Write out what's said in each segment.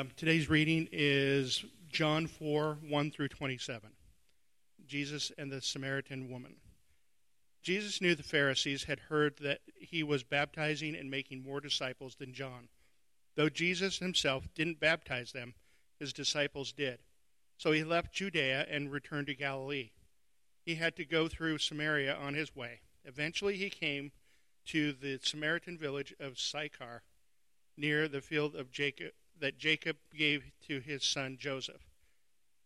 Um, today's reading is John 4 1 through 27. Jesus and the Samaritan woman. Jesus knew the Pharisees had heard that he was baptizing and making more disciples than John. Though Jesus himself didn't baptize them, his disciples did. So he left Judea and returned to Galilee. He had to go through Samaria on his way. Eventually he came to the Samaritan village of Sychar, near the field of Jacob that Jacob gave to his son Joseph.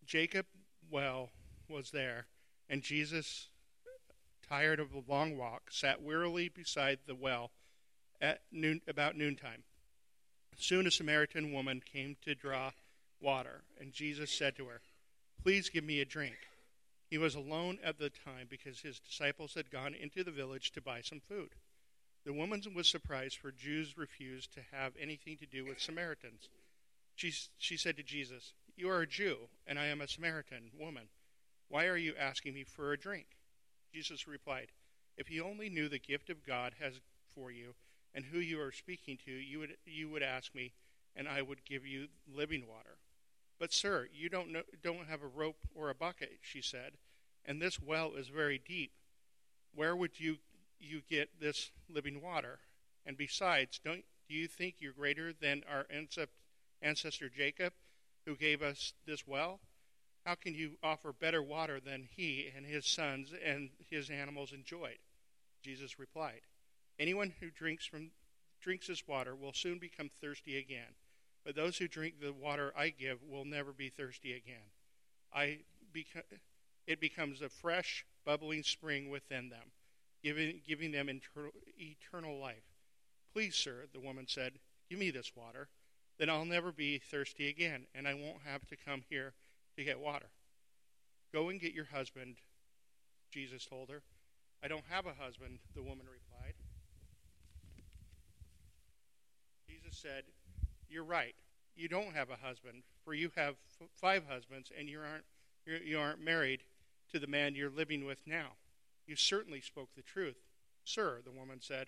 Jacob well was there, and Jesus, tired of a long walk, sat wearily beside the well at noon, about noontime. Soon a Samaritan woman came to draw water, and Jesus said to her, Please give me a drink. He was alone at the time because his disciples had gone into the village to buy some food. The woman was surprised, for Jews refused to have anything to do with Samaritans. She, she said to Jesus, You are a Jew, and I am a Samaritan woman. Why are you asking me for a drink? Jesus replied, If you only knew the gift of God has for you and who you are speaking to, you would, you would ask me, and I would give you living water. But, sir, you don't, know, don't have a rope or a bucket, she said, and this well is very deep. Where would you, you get this living water? And besides, don't, do you think you're greater than our ancestor Jacob, who gave us this well? How can you offer better water than he and his sons and his animals enjoyed? Jesus replied, Anyone who drinks from drinks this water will soon become thirsty again. But those who drink the water I give will never be thirsty again. I beca- it becomes a fresh, bubbling spring within them, giving, giving them inter- eternal life. Please, sir, the woman said, give me this water. Then I'll never be thirsty again, and I won't have to come here to get water. Go and get your husband, Jesus told her. I don't have a husband, the woman replied. Jesus said, You're right. You don't have a husband, for you have f- five husbands, and you aren't, you're, you aren't married to the man you're living with now. You certainly spoke the truth. Sir, the woman said,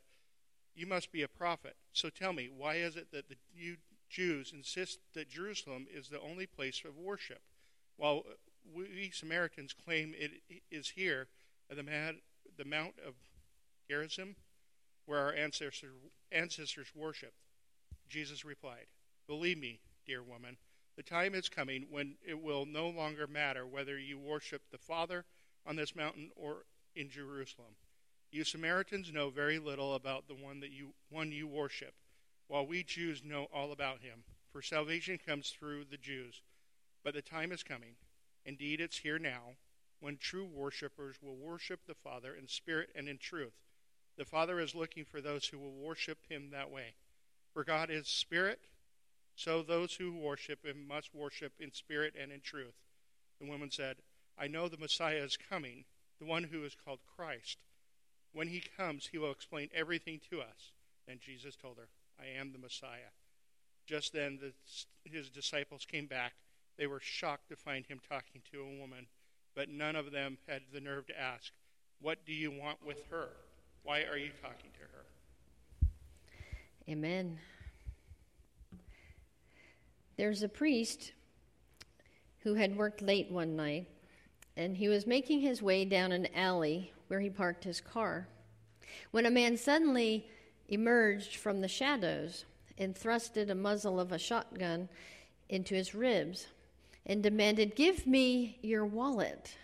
You must be a prophet. So tell me, why is it that the, you Jews insist that Jerusalem is the only place of worship? while we Samaritans claim it is here, the, the Mount of Gerizim, where our ancestors, ancestors worshipped. Jesus replied, Believe me, dear woman, the time is coming when it will no longer matter whether you worship the Father on this mountain or in Jerusalem. You Samaritans know very little about the one that you one you worship, while we Jews know all about him. For salvation comes through the Jews. But the time is coming, indeed it's here now, when true worshippers will worship the Father in spirit and in truth. The Father is looking for those who will worship him that way. For God is spirit, so those who worship him must worship in spirit and in truth. The woman said, I know the Messiah is coming, the one who is called Christ. When he comes, he will explain everything to us. And Jesus told her, I am the Messiah. Just then, the, his disciples came back they were shocked to find him talking to a woman, but none of them had the nerve to ask, What do you want with her? Why are you talking to her? Amen. There's a priest who had worked late one night, and he was making his way down an alley where he parked his car when a man suddenly emerged from the shadows and thrusted a muzzle of a shotgun into his ribs and demanded, Give me your wallet.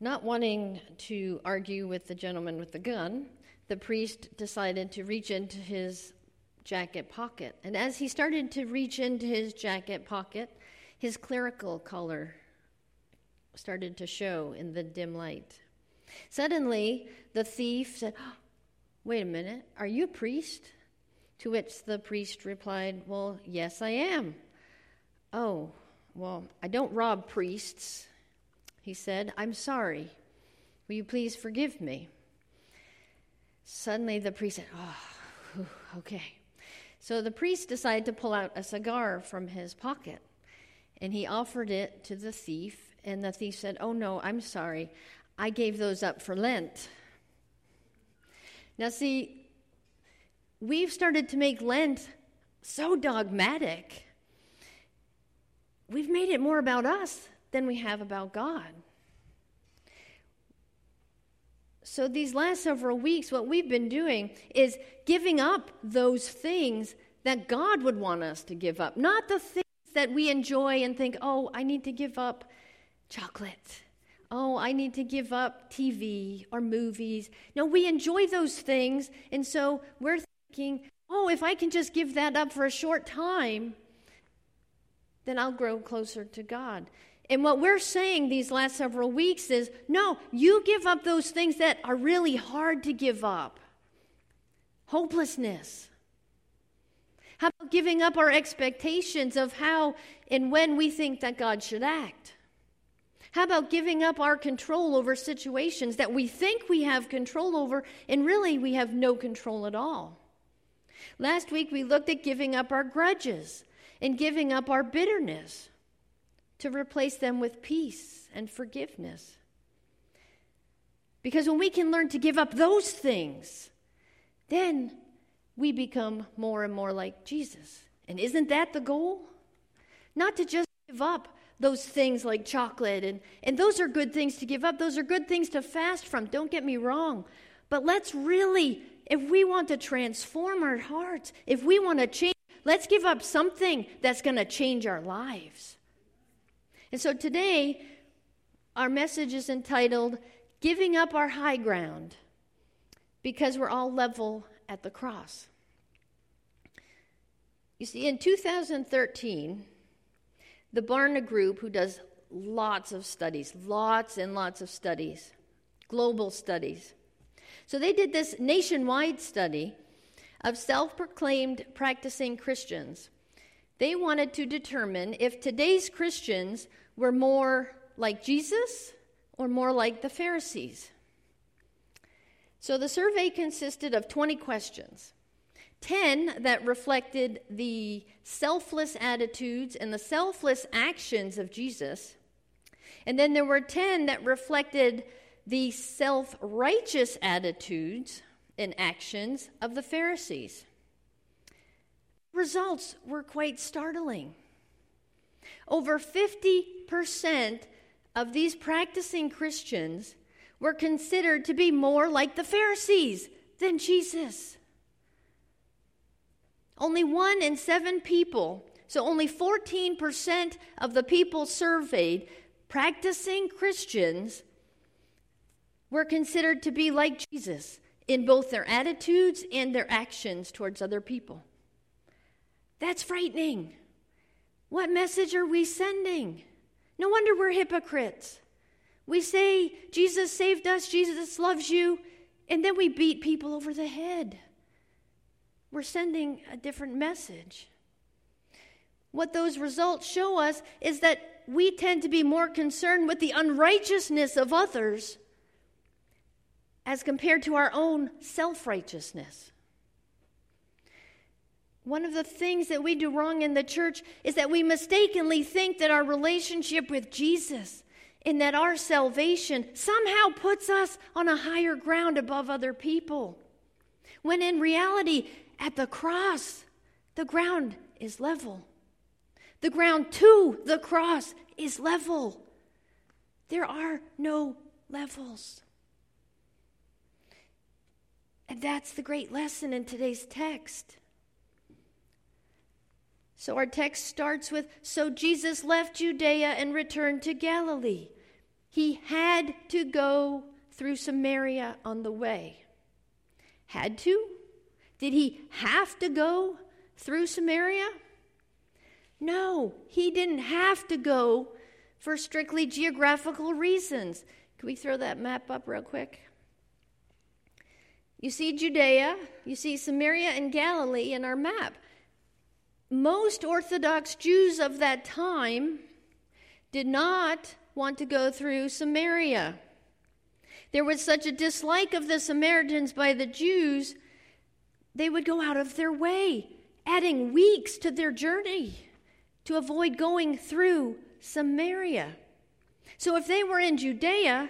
Not wanting to argue with the gentleman with the gun, the priest decided to reach into his jacket pocket. And as he started to reach into his jacket pocket, his clerical collar started to show in the dim light. Suddenly, the thief said, Wait a minute, are you a priest? To which the priest replied, Well, yes, I am. Oh, well, I don't rob priests. He said, I'm sorry. Will you please forgive me? Suddenly the priest said, Oh, okay. So the priest decided to pull out a cigar from his pocket and he offered it to the thief. And the thief said, Oh, no, I'm sorry. I gave those up for Lent. Now, see, we've started to make Lent so dogmatic we've made it more about us than we have about God. So, these last several weeks, what we've been doing is giving up those things that God would want us to give up, not the things that we enjoy and think, oh, I need to give up chocolate. Oh, I need to give up TV or movies. No, we enjoy those things. And so we're thinking, oh, if I can just give that up for a short time, then I'll grow closer to God. And what we're saying these last several weeks is no, you give up those things that are really hard to give up. Hopelessness. How about giving up our expectations of how and when we think that God should act? How about giving up our control over situations that we think we have control over and really we have no control at all? Last week we looked at giving up our grudges and giving up our bitterness to replace them with peace and forgiveness. Because when we can learn to give up those things, then we become more and more like Jesus. And isn't that the goal? Not to just give up those things like chocolate, and, and those are good things to give up. Those are good things to fast from. Don't get me wrong. But let's really, if we want to transform our hearts, if we want to change, let's give up something that's going to change our lives. And so today, our message is entitled Giving Up Our High Ground because we're all level at the cross. You see, in 2013, the Barna Group, who does lots of studies, lots and lots of studies, global studies, so they did this nationwide study of self proclaimed practicing Christians. They wanted to determine if today's Christians were more like Jesus or more like the Pharisees. So the survey consisted of 20 questions 10 that reflected the selfless attitudes and the selfless actions of Jesus. And then there were 10 that reflected the self righteous attitudes and actions of the Pharisees. Results were quite startling. Over 50% of these practicing Christians were considered to be more like the Pharisees than Jesus. Only one in seven people, so only 14% of the people surveyed, practicing Christians, were considered to be like Jesus in both their attitudes and their actions towards other people. That's frightening. What message are we sending? No wonder we're hypocrites. We say, Jesus saved us, Jesus loves you, and then we beat people over the head. We're sending a different message. What those results show us is that we tend to be more concerned with the unrighteousness of others as compared to our own self righteousness. One of the things that we do wrong in the church is that we mistakenly think that our relationship with Jesus and that our salvation somehow puts us on a higher ground above other people. When in reality, at the cross, the ground is level. The ground to the cross is level. There are no levels. And that's the great lesson in today's text. So our text starts with So Jesus left Judea and returned to Galilee. He had to go through Samaria on the way. Had to? Did he have to go through Samaria? No, he didn't have to go for strictly geographical reasons. Can we throw that map up real quick? You see Judea, you see Samaria and Galilee in our map most Orthodox Jews of that time did not want to go through Samaria. There was such a dislike of the Samaritans by the Jews, they would go out of their way, adding weeks to their journey to avoid going through Samaria. So if they were in Judea,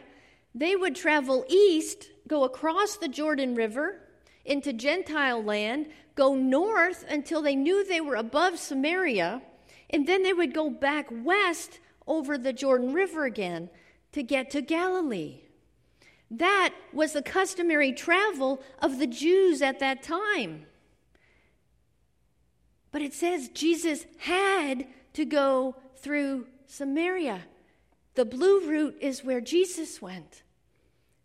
they would travel east, go across the Jordan River into Gentile land, go north until they knew they were above Samaria, and then they would go back west over the Jordan River again to get to Galilee. That was the customary travel of the Jews at that time. But it says Jesus had to go through Samaria. The blue route is where Jesus went.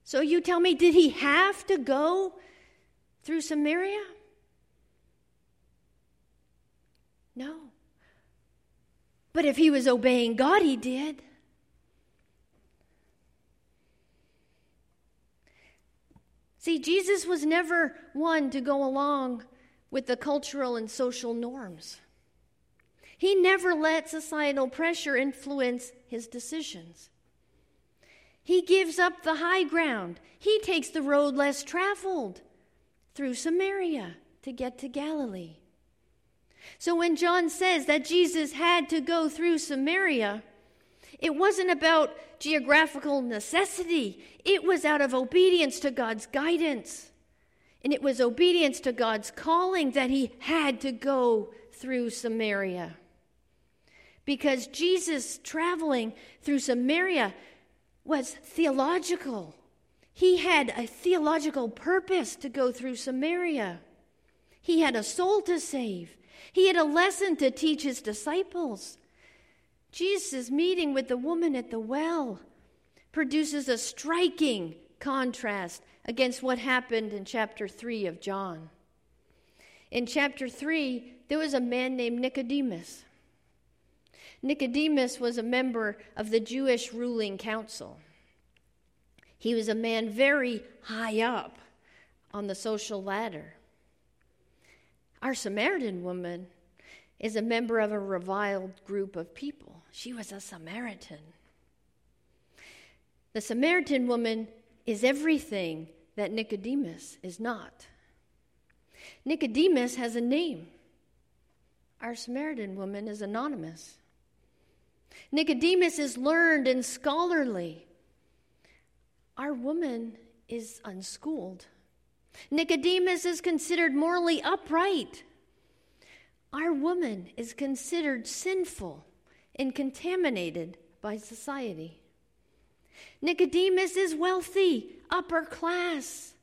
So you tell me, did he have to go through Samaria? No. But if he was obeying God, he did. See, Jesus was never one to go along with the cultural and social norms. He never let societal pressure influence his decisions. He gives up the high ground. He takes the road less traveled through Samaria to get to Galilee. So when John says that Jesus had to go through Samaria, it wasn't about geographical necessity, it was out of obedience to God's guidance. And it was obedience to God's calling that he had to go through Samaria. Because Jesus traveling through Samaria was theological. He had a theological purpose to go through Samaria. He had a soul to save. He had a lesson to teach his disciples. Jesus' meeting with the woman at the well produces a striking contrast against what happened in chapter 3 of John. In chapter 3, there was a man named Nicodemus. Nicodemus was a member of the Jewish ruling council. He was a man very high up on the social ladder. Our Samaritan woman is a member of a reviled group of people. She was a Samaritan. The Samaritan woman is everything that Nicodemus is not. Nicodemus has a name. Our Samaritan woman is anonymous. Nicodemus is learned and scholarly. Our woman is unschooled. Nicodemus is considered morally upright. Our woman is considered sinful and contaminated by society. Nicodemus is wealthy, upper class.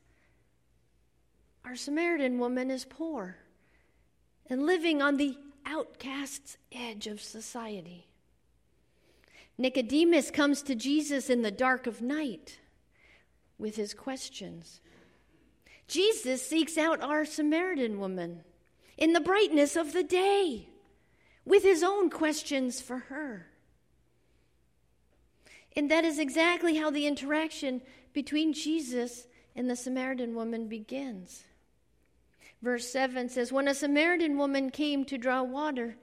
Our Samaritan woman is poor and living on the outcast's edge of society. Nicodemus comes to Jesus in the dark of night with his questions. Jesus seeks out our Samaritan woman in the brightness of the day with his own questions for her. And that is exactly how the interaction between Jesus and the Samaritan woman begins. Verse 7 says When a Samaritan woman came to draw water,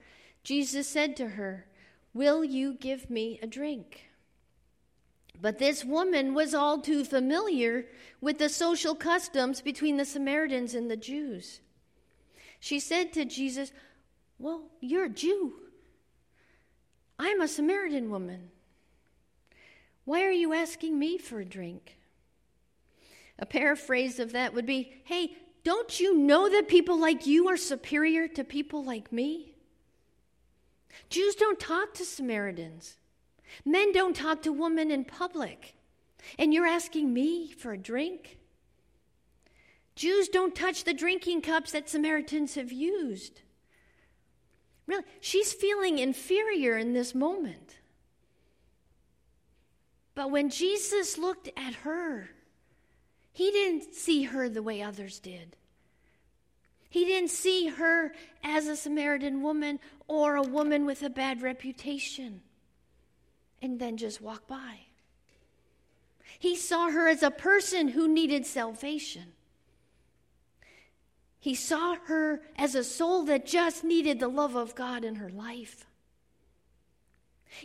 Jesus said to her, Will you give me a drink? But this woman was all too familiar with the social customs between the Samaritans and the Jews. She said to Jesus, Well, you're a Jew. I'm a Samaritan woman. Why are you asking me for a drink? A paraphrase of that would be Hey, don't you know that people like you are superior to people like me? Jews don't talk to Samaritans. Men don't talk to women in public. And you're asking me for a drink? Jews don't touch the drinking cups that Samaritans have used. Really, she's feeling inferior in this moment. But when Jesus looked at her, he didn't see her the way others did. He didn't see her as a Samaritan woman or a woman with a bad reputation and then just walk by. He saw her as a person who needed salvation. He saw her as a soul that just needed the love of God in her life.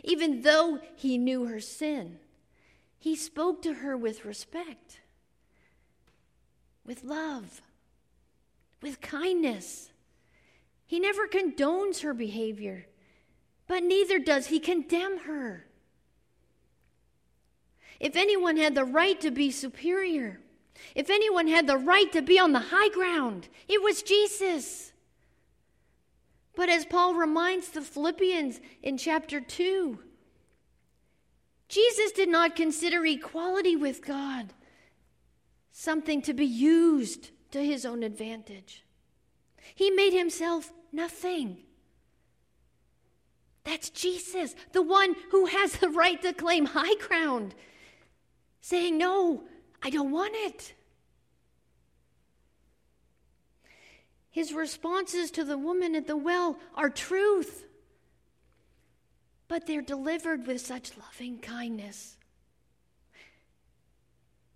Even though he knew her sin, he spoke to her with respect, with love with kindness. He never condones her behavior, but neither does he condemn her. If anyone had the right to be superior, if anyone had the right to be on the high ground, it was Jesus. But as Paul reminds the Philippians in chapter 2, Jesus did not consider equality with God something to be used to his own advantage. He made himself nothing. That's Jesus, the one who has the right to claim high ground, saying, No, I don't want it. His responses to the woman at the well are truth, but they're delivered with such loving kindness.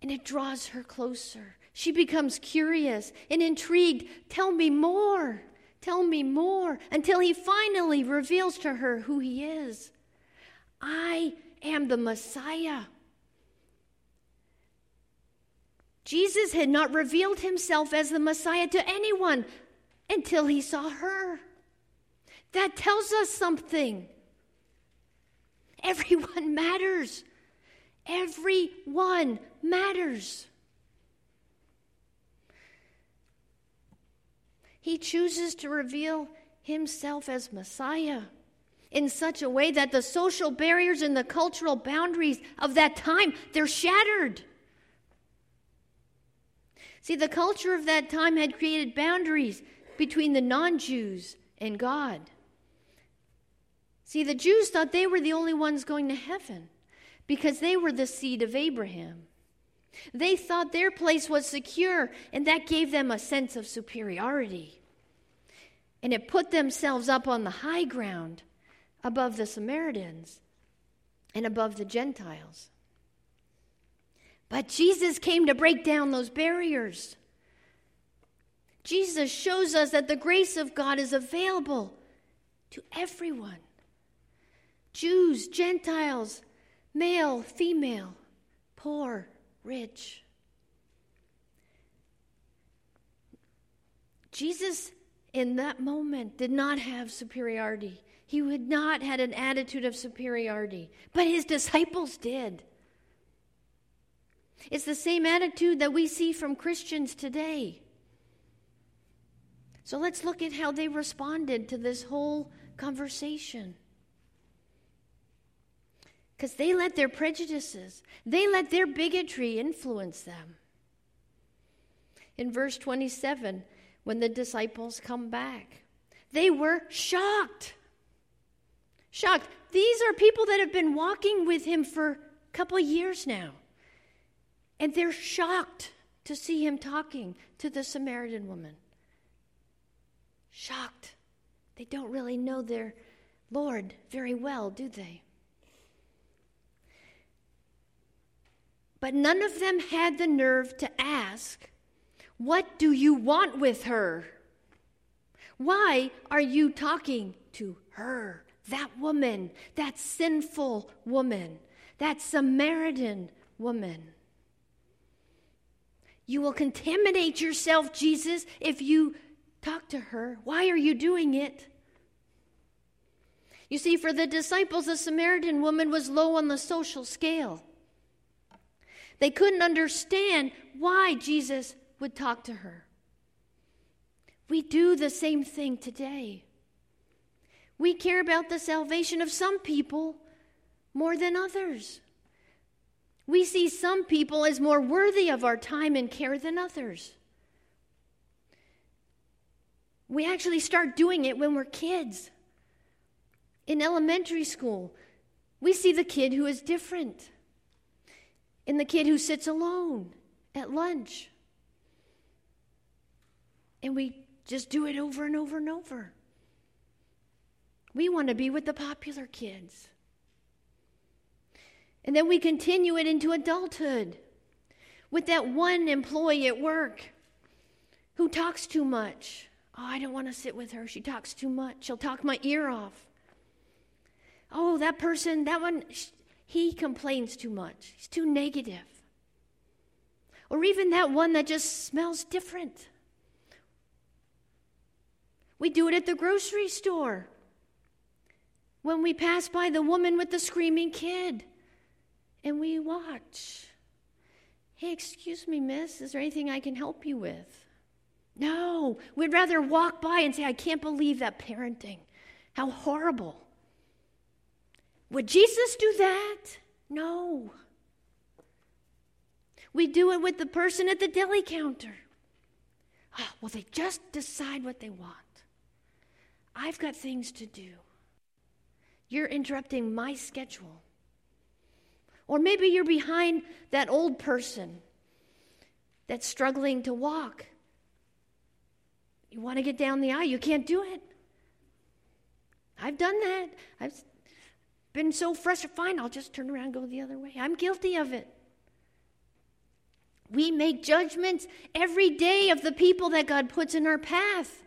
And it draws her closer. She becomes curious and intrigued. Tell me more. Tell me more. Until he finally reveals to her who he is. I am the Messiah. Jesus had not revealed himself as the Messiah to anyone until he saw her. That tells us something. Everyone matters. Everyone matters. He chooses to reveal himself as Messiah in such a way that the social barriers and the cultural boundaries of that time they're shattered. See, the culture of that time had created boundaries between the non Jews and God. See, the Jews thought they were the only ones going to heaven because they were the seed of Abraham. They thought their place was secure, and that gave them a sense of superiority. And it put themselves up on the high ground above the Samaritans and above the Gentiles. But Jesus came to break down those barriers. Jesus shows us that the grace of God is available to everyone Jews, Gentiles, male, female, poor, rich. Jesus, in that moment, did not have superiority. He would not had an attitude of superiority, but his disciples did. It's the same attitude that we see from Christians today. So let's look at how they responded to this whole conversation. Because they let their prejudices, they let their bigotry influence them. In verse 27, when the disciples come back, they were shocked. Shocked. These are people that have been walking with him for a couple years now. And they're shocked to see him talking to the Samaritan woman. Shocked. They don't really know their Lord very well, do they? But none of them had the nerve to ask, What do you want with her? Why are you talking to her, that woman, that sinful woman, that Samaritan woman? You will contaminate yourself, Jesus, if you talk to her. Why are you doing it? You see, for the disciples, the Samaritan woman was low on the social scale. They couldn't understand why Jesus would talk to her. We do the same thing today. We care about the salvation of some people more than others. We see some people as more worthy of our time and care than others. We actually start doing it when we're kids. In elementary school, we see the kid who is different, and the kid who sits alone at lunch. And we just do it over and over and over. We want to be with the popular kids. And then we continue it into adulthood with that one employee at work who talks too much. Oh, I don't want to sit with her. She talks too much. She'll talk my ear off. Oh, that person, that one, he complains too much. He's too negative. Or even that one that just smells different. We do it at the grocery store. When we pass by the woman with the screaming kid and we watch. Hey, excuse me, miss, is there anything I can help you with? No, we'd rather walk by and say, I can't believe that parenting. How horrible. Would Jesus do that? No. We do it with the person at the deli counter. Oh, well, they just decide what they want. I've got things to do. You're interrupting my schedule. Or maybe you're behind that old person that's struggling to walk. You want to get down the aisle, you can't do it. I've done that. I've been so frustrated. Fine, I'll just turn around and go the other way. I'm guilty of it. We make judgments every day of the people that God puts in our path.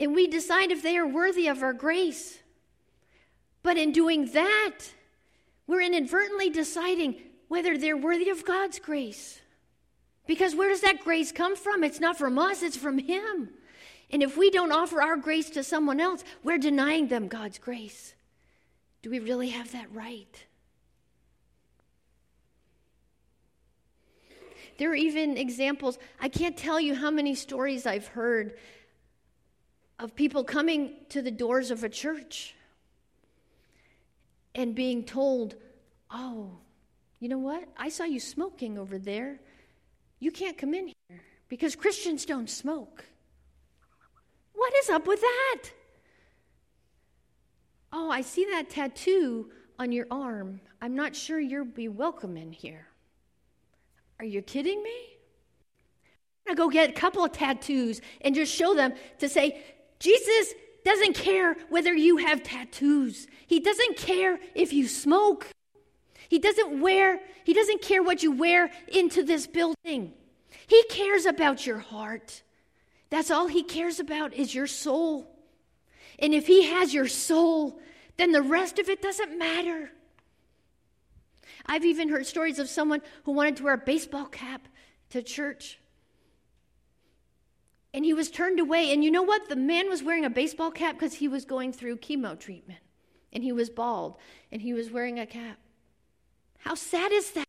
And we decide if they are worthy of our grace. But in doing that, we're inadvertently deciding whether they're worthy of God's grace. Because where does that grace come from? It's not from us, it's from Him. And if we don't offer our grace to someone else, we're denying them God's grace. Do we really have that right? There are even examples. I can't tell you how many stories I've heard of people coming to the doors of a church and being told, Oh, you know what? I saw you smoking over there. You can't come in here because Christians don't smoke. What is up with that? Oh, I see that tattoo on your arm. I'm not sure you'll be welcome in here. Are you kidding me? I'm going to go get a couple of tattoos and just show them to say, Jesus doesn't care whether you have tattoos. He doesn't care if you smoke. He doesn't wear, he doesn't care what you wear into this building. He cares about your heart. That's all he cares about is your soul. And if he has your soul, then the rest of it doesn't matter. I've even heard stories of someone who wanted to wear a baseball cap to church. And he was turned away. And you know what? The man was wearing a baseball cap because he was going through chemo treatment. And he was bald. And he was wearing a cap. How sad is that?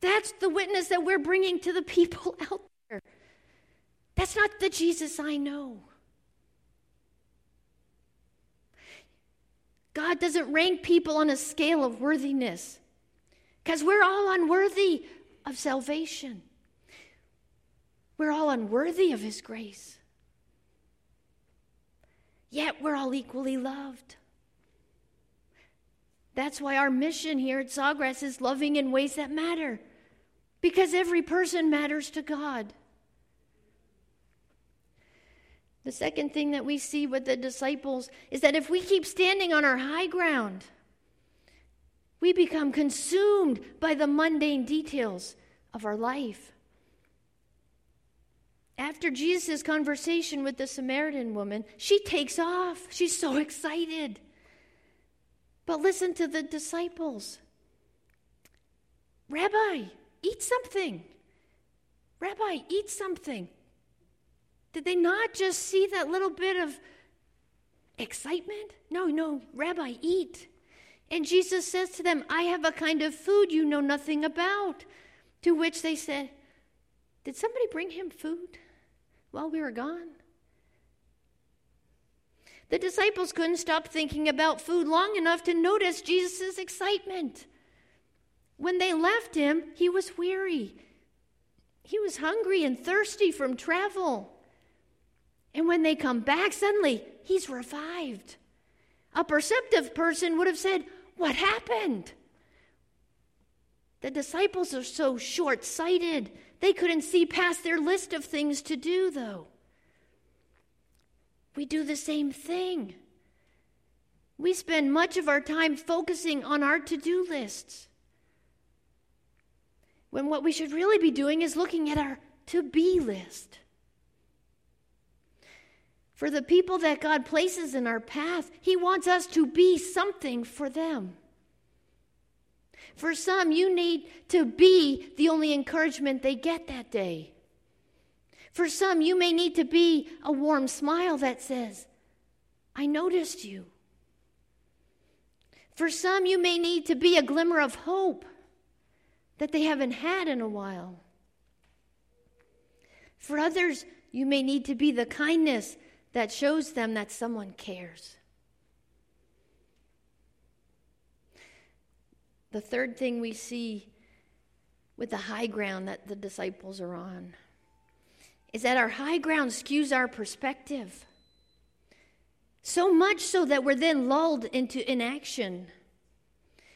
That's the witness that we're bringing to the people out there. That's not the Jesus I know. God doesn't rank people on a scale of worthiness because we're all unworthy of salvation. We're all unworthy of His grace. Yet we're all equally loved. That's why our mission here at Sawgrass is loving in ways that matter, because every person matters to God. The second thing that we see with the disciples is that if we keep standing on our high ground, we become consumed by the mundane details of our life. After Jesus' conversation with the Samaritan woman, she takes off. She's so excited. But listen to the disciples Rabbi, eat something. Rabbi, eat something. Did they not just see that little bit of excitement? No, no, Rabbi, eat. And Jesus says to them, I have a kind of food you know nothing about. To which they said, Did somebody bring him food while we were gone? The disciples couldn't stop thinking about food long enough to notice Jesus' excitement. When they left him, he was weary. He was hungry and thirsty from travel. And when they come back, suddenly he's revived. A perceptive person would have said, What happened? The disciples are so short sighted, they couldn't see past their list of things to do, though. We do the same thing. We spend much of our time focusing on our to do lists. When what we should really be doing is looking at our to be list. For the people that God places in our path, He wants us to be something for them. For some, you need to be the only encouragement they get that day. For some, you may need to be a warm smile that says, I noticed you. For some, you may need to be a glimmer of hope that they haven't had in a while. For others, you may need to be the kindness that shows them that someone cares. The third thing we see with the high ground that the disciples are on is that our high ground skews our perspective. So much so that we're then lulled into inaction.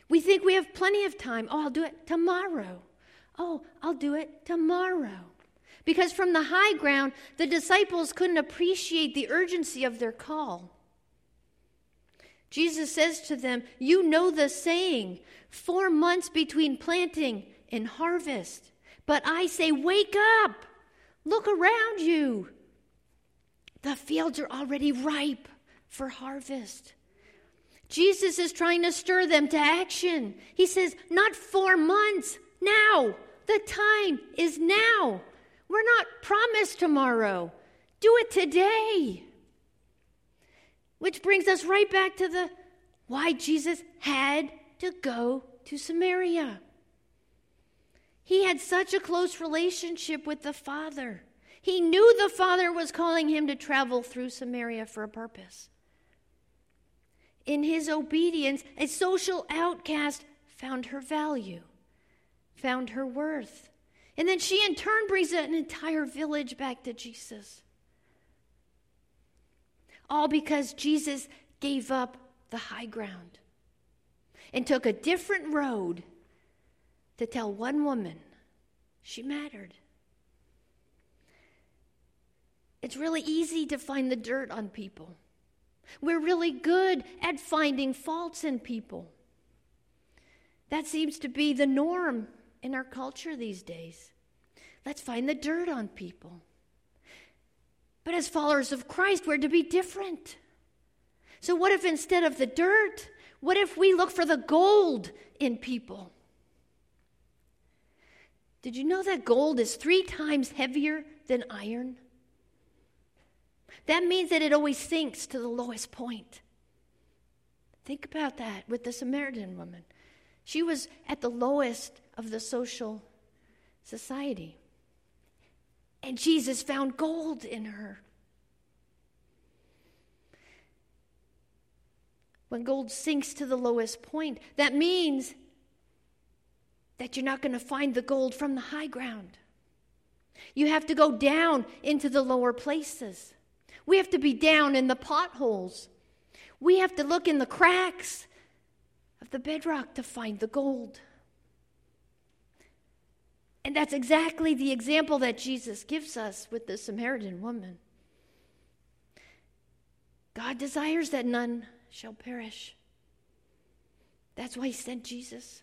We think we have plenty of time. Oh, I'll do it tomorrow. Oh, I'll do it tomorrow. Because from the high ground, the disciples couldn't appreciate the urgency of their call. Jesus says to them, You know the saying, four months between planting and harvest. But I say, Wake up! Look around you. The fields are already ripe for harvest. Jesus is trying to stir them to action. He says, Not four months, now. The time is now. We're not promised tomorrow. Do it today. Which brings us right back to the why Jesus had to go to Samaria. He had such a close relationship with the Father. He knew the Father was calling him to travel through Samaria for a purpose. In his obedience, a social outcast found her value, found her worth. And then she, in turn, brings an entire village back to Jesus. All because Jesus gave up the high ground and took a different road to tell one woman she mattered. It's really easy to find the dirt on people. We're really good at finding faults in people. That seems to be the norm in our culture these days. Let's find the dirt on people. But as followers of Christ, we're to be different. So, what if instead of the dirt, what if we look for the gold in people? Did you know that gold is three times heavier than iron? That means that it always sinks to the lowest point. Think about that with the Samaritan woman. She was at the lowest of the social society. And Jesus found gold in her. When gold sinks to the lowest point, that means that you're not going to find the gold from the high ground. You have to go down into the lower places. We have to be down in the potholes. We have to look in the cracks of the bedrock to find the gold. And that's exactly the example that Jesus gives us with the Samaritan woman. God desires that none shall perish. That's why he sent Jesus.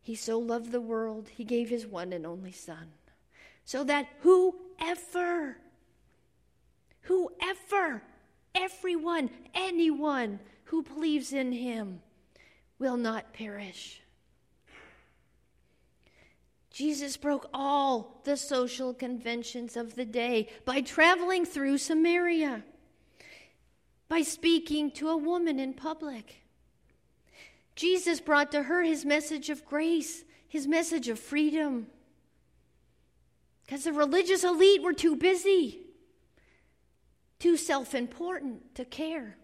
He so loved the world, he gave his one and only Son, so that whoever, whoever, everyone, anyone who believes in him will not perish. Jesus broke all the social conventions of the day by traveling through Samaria, by speaking to a woman in public. Jesus brought to her his message of grace, his message of freedom. Because the religious elite were too busy, too self important to care.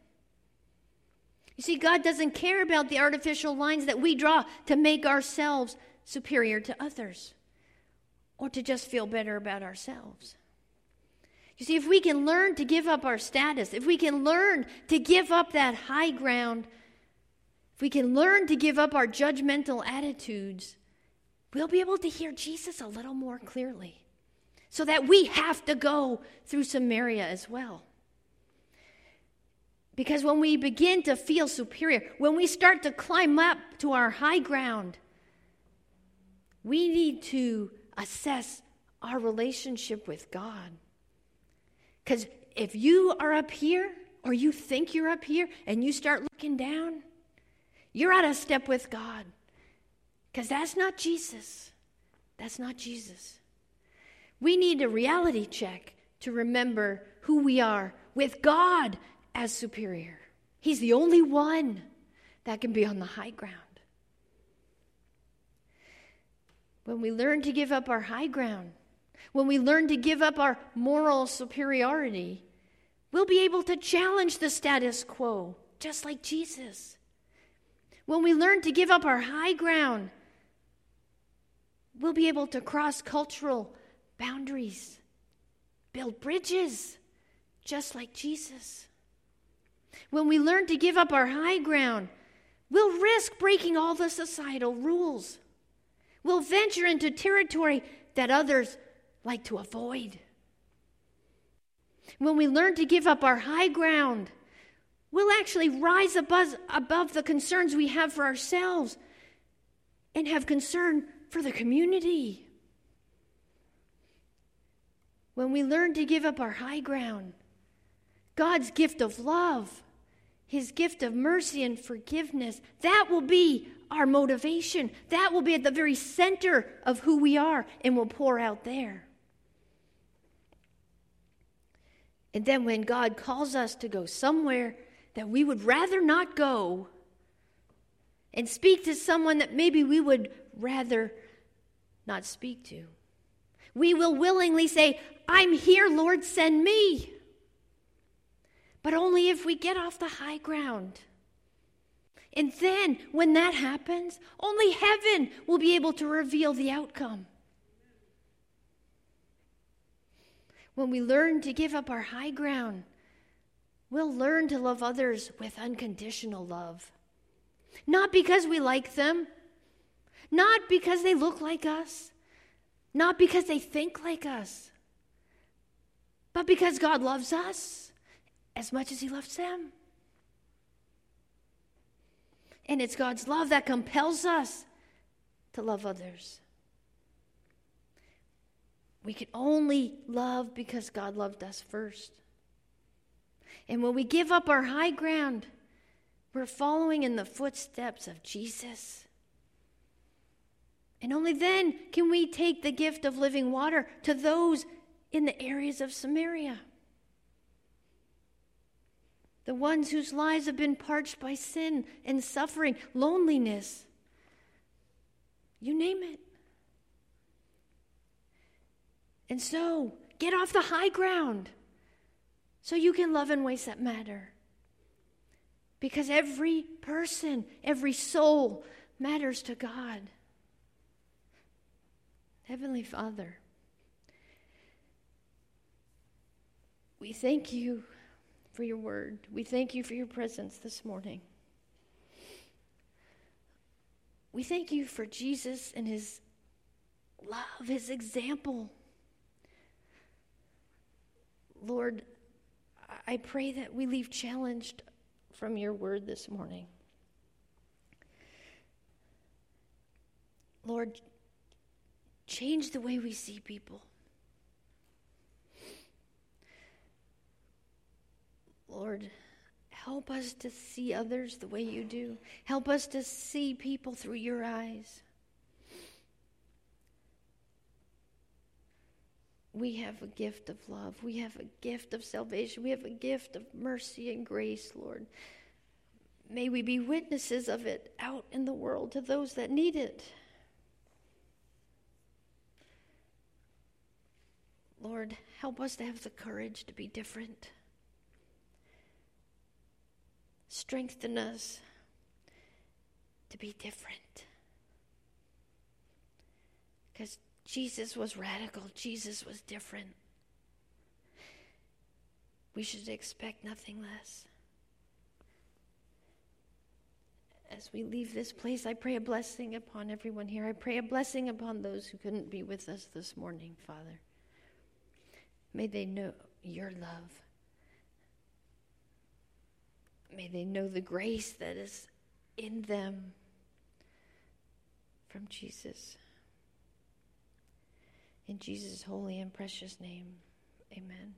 You see, God doesn't care about the artificial lines that we draw to make ourselves superior to others or to just feel better about ourselves. You see, if we can learn to give up our status, if we can learn to give up that high ground, if we can learn to give up our judgmental attitudes, we'll be able to hear Jesus a little more clearly so that we have to go through Samaria as well. Because when we begin to feel superior, when we start to climb up to our high ground, we need to assess our relationship with God. Because if you are up here, or you think you're up here, and you start looking down, you're out of step with God. Because that's not Jesus. That's not Jesus. We need a reality check to remember who we are with God as superior. He's the only one that can be on the high ground. When we learn to give up our high ground, when we learn to give up our moral superiority, we'll be able to challenge the status quo, just like Jesus. When we learn to give up our high ground, we'll be able to cross cultural boundaries, build bridges, just like Jesus. When we learn to give up our high ground, we'll risk breaking all the societal rules. We'll venture into territory that others like to avoid. When we learn to give up our high ground, we'll actually rise above, above the concerns we have for ourselves and have concern for the community. When we learn to give up our high ground, God's gift of love, His gift of mercy and forgiveness, that will be our motivation. That will be at the very center of who we are and will pour out there. And then when God calls us to go somewhere that we would rather not go and speak to someone that maybe we would rather not speak to, we will willingly say, I'm here, Lord, send me. But only if we get off the high ground. And then, when that happens, only heaven will be able to reveal the outcome. When we learn to give up our high ground, we'll learn to love others with unconditional love. Not because we like them, not because they look like us, not because they think like us, but because God loves us as much as He loves them. And it's God's love that compels us to love others. We can only love because God loved us first. And when we give up our high ground, we're following in the footsteps of Jesus. And only then can we take the gift of living water to those in the areas of Samaria. The ones whose lives have been parched by sin and suffering, loneliness. You name it. And so, get off the high ground so you can love in ways that matter. Because every person, every soul matters to God. Heavenly Father, we thank you for your word. We thank you for your presence this morning. We thank you for Jesus and his love, his example. Lord, I pray that we leave challenged from your word this morning. Lord, change the way we see people. Lord, help us to see others the way you do. Help us to see people through your eyes. we have a gift of love. We have a gift of salvation. We have a gift of mercy and grace, Lord. May we be witnesses of it out in the world to those that need it. Lord, help us to have the courage to be different. Strengthen us to be different. Because Jesus was radical, Jesus was different. We should expect nothing less. As we leave this place, I pray a blessing upon everyone here. I pray a blessing upon those who couldn't be with us this morning, Father. May they know your love. May they know the grace that is in them from Jesus. In Jesus' holy and precious name, amen.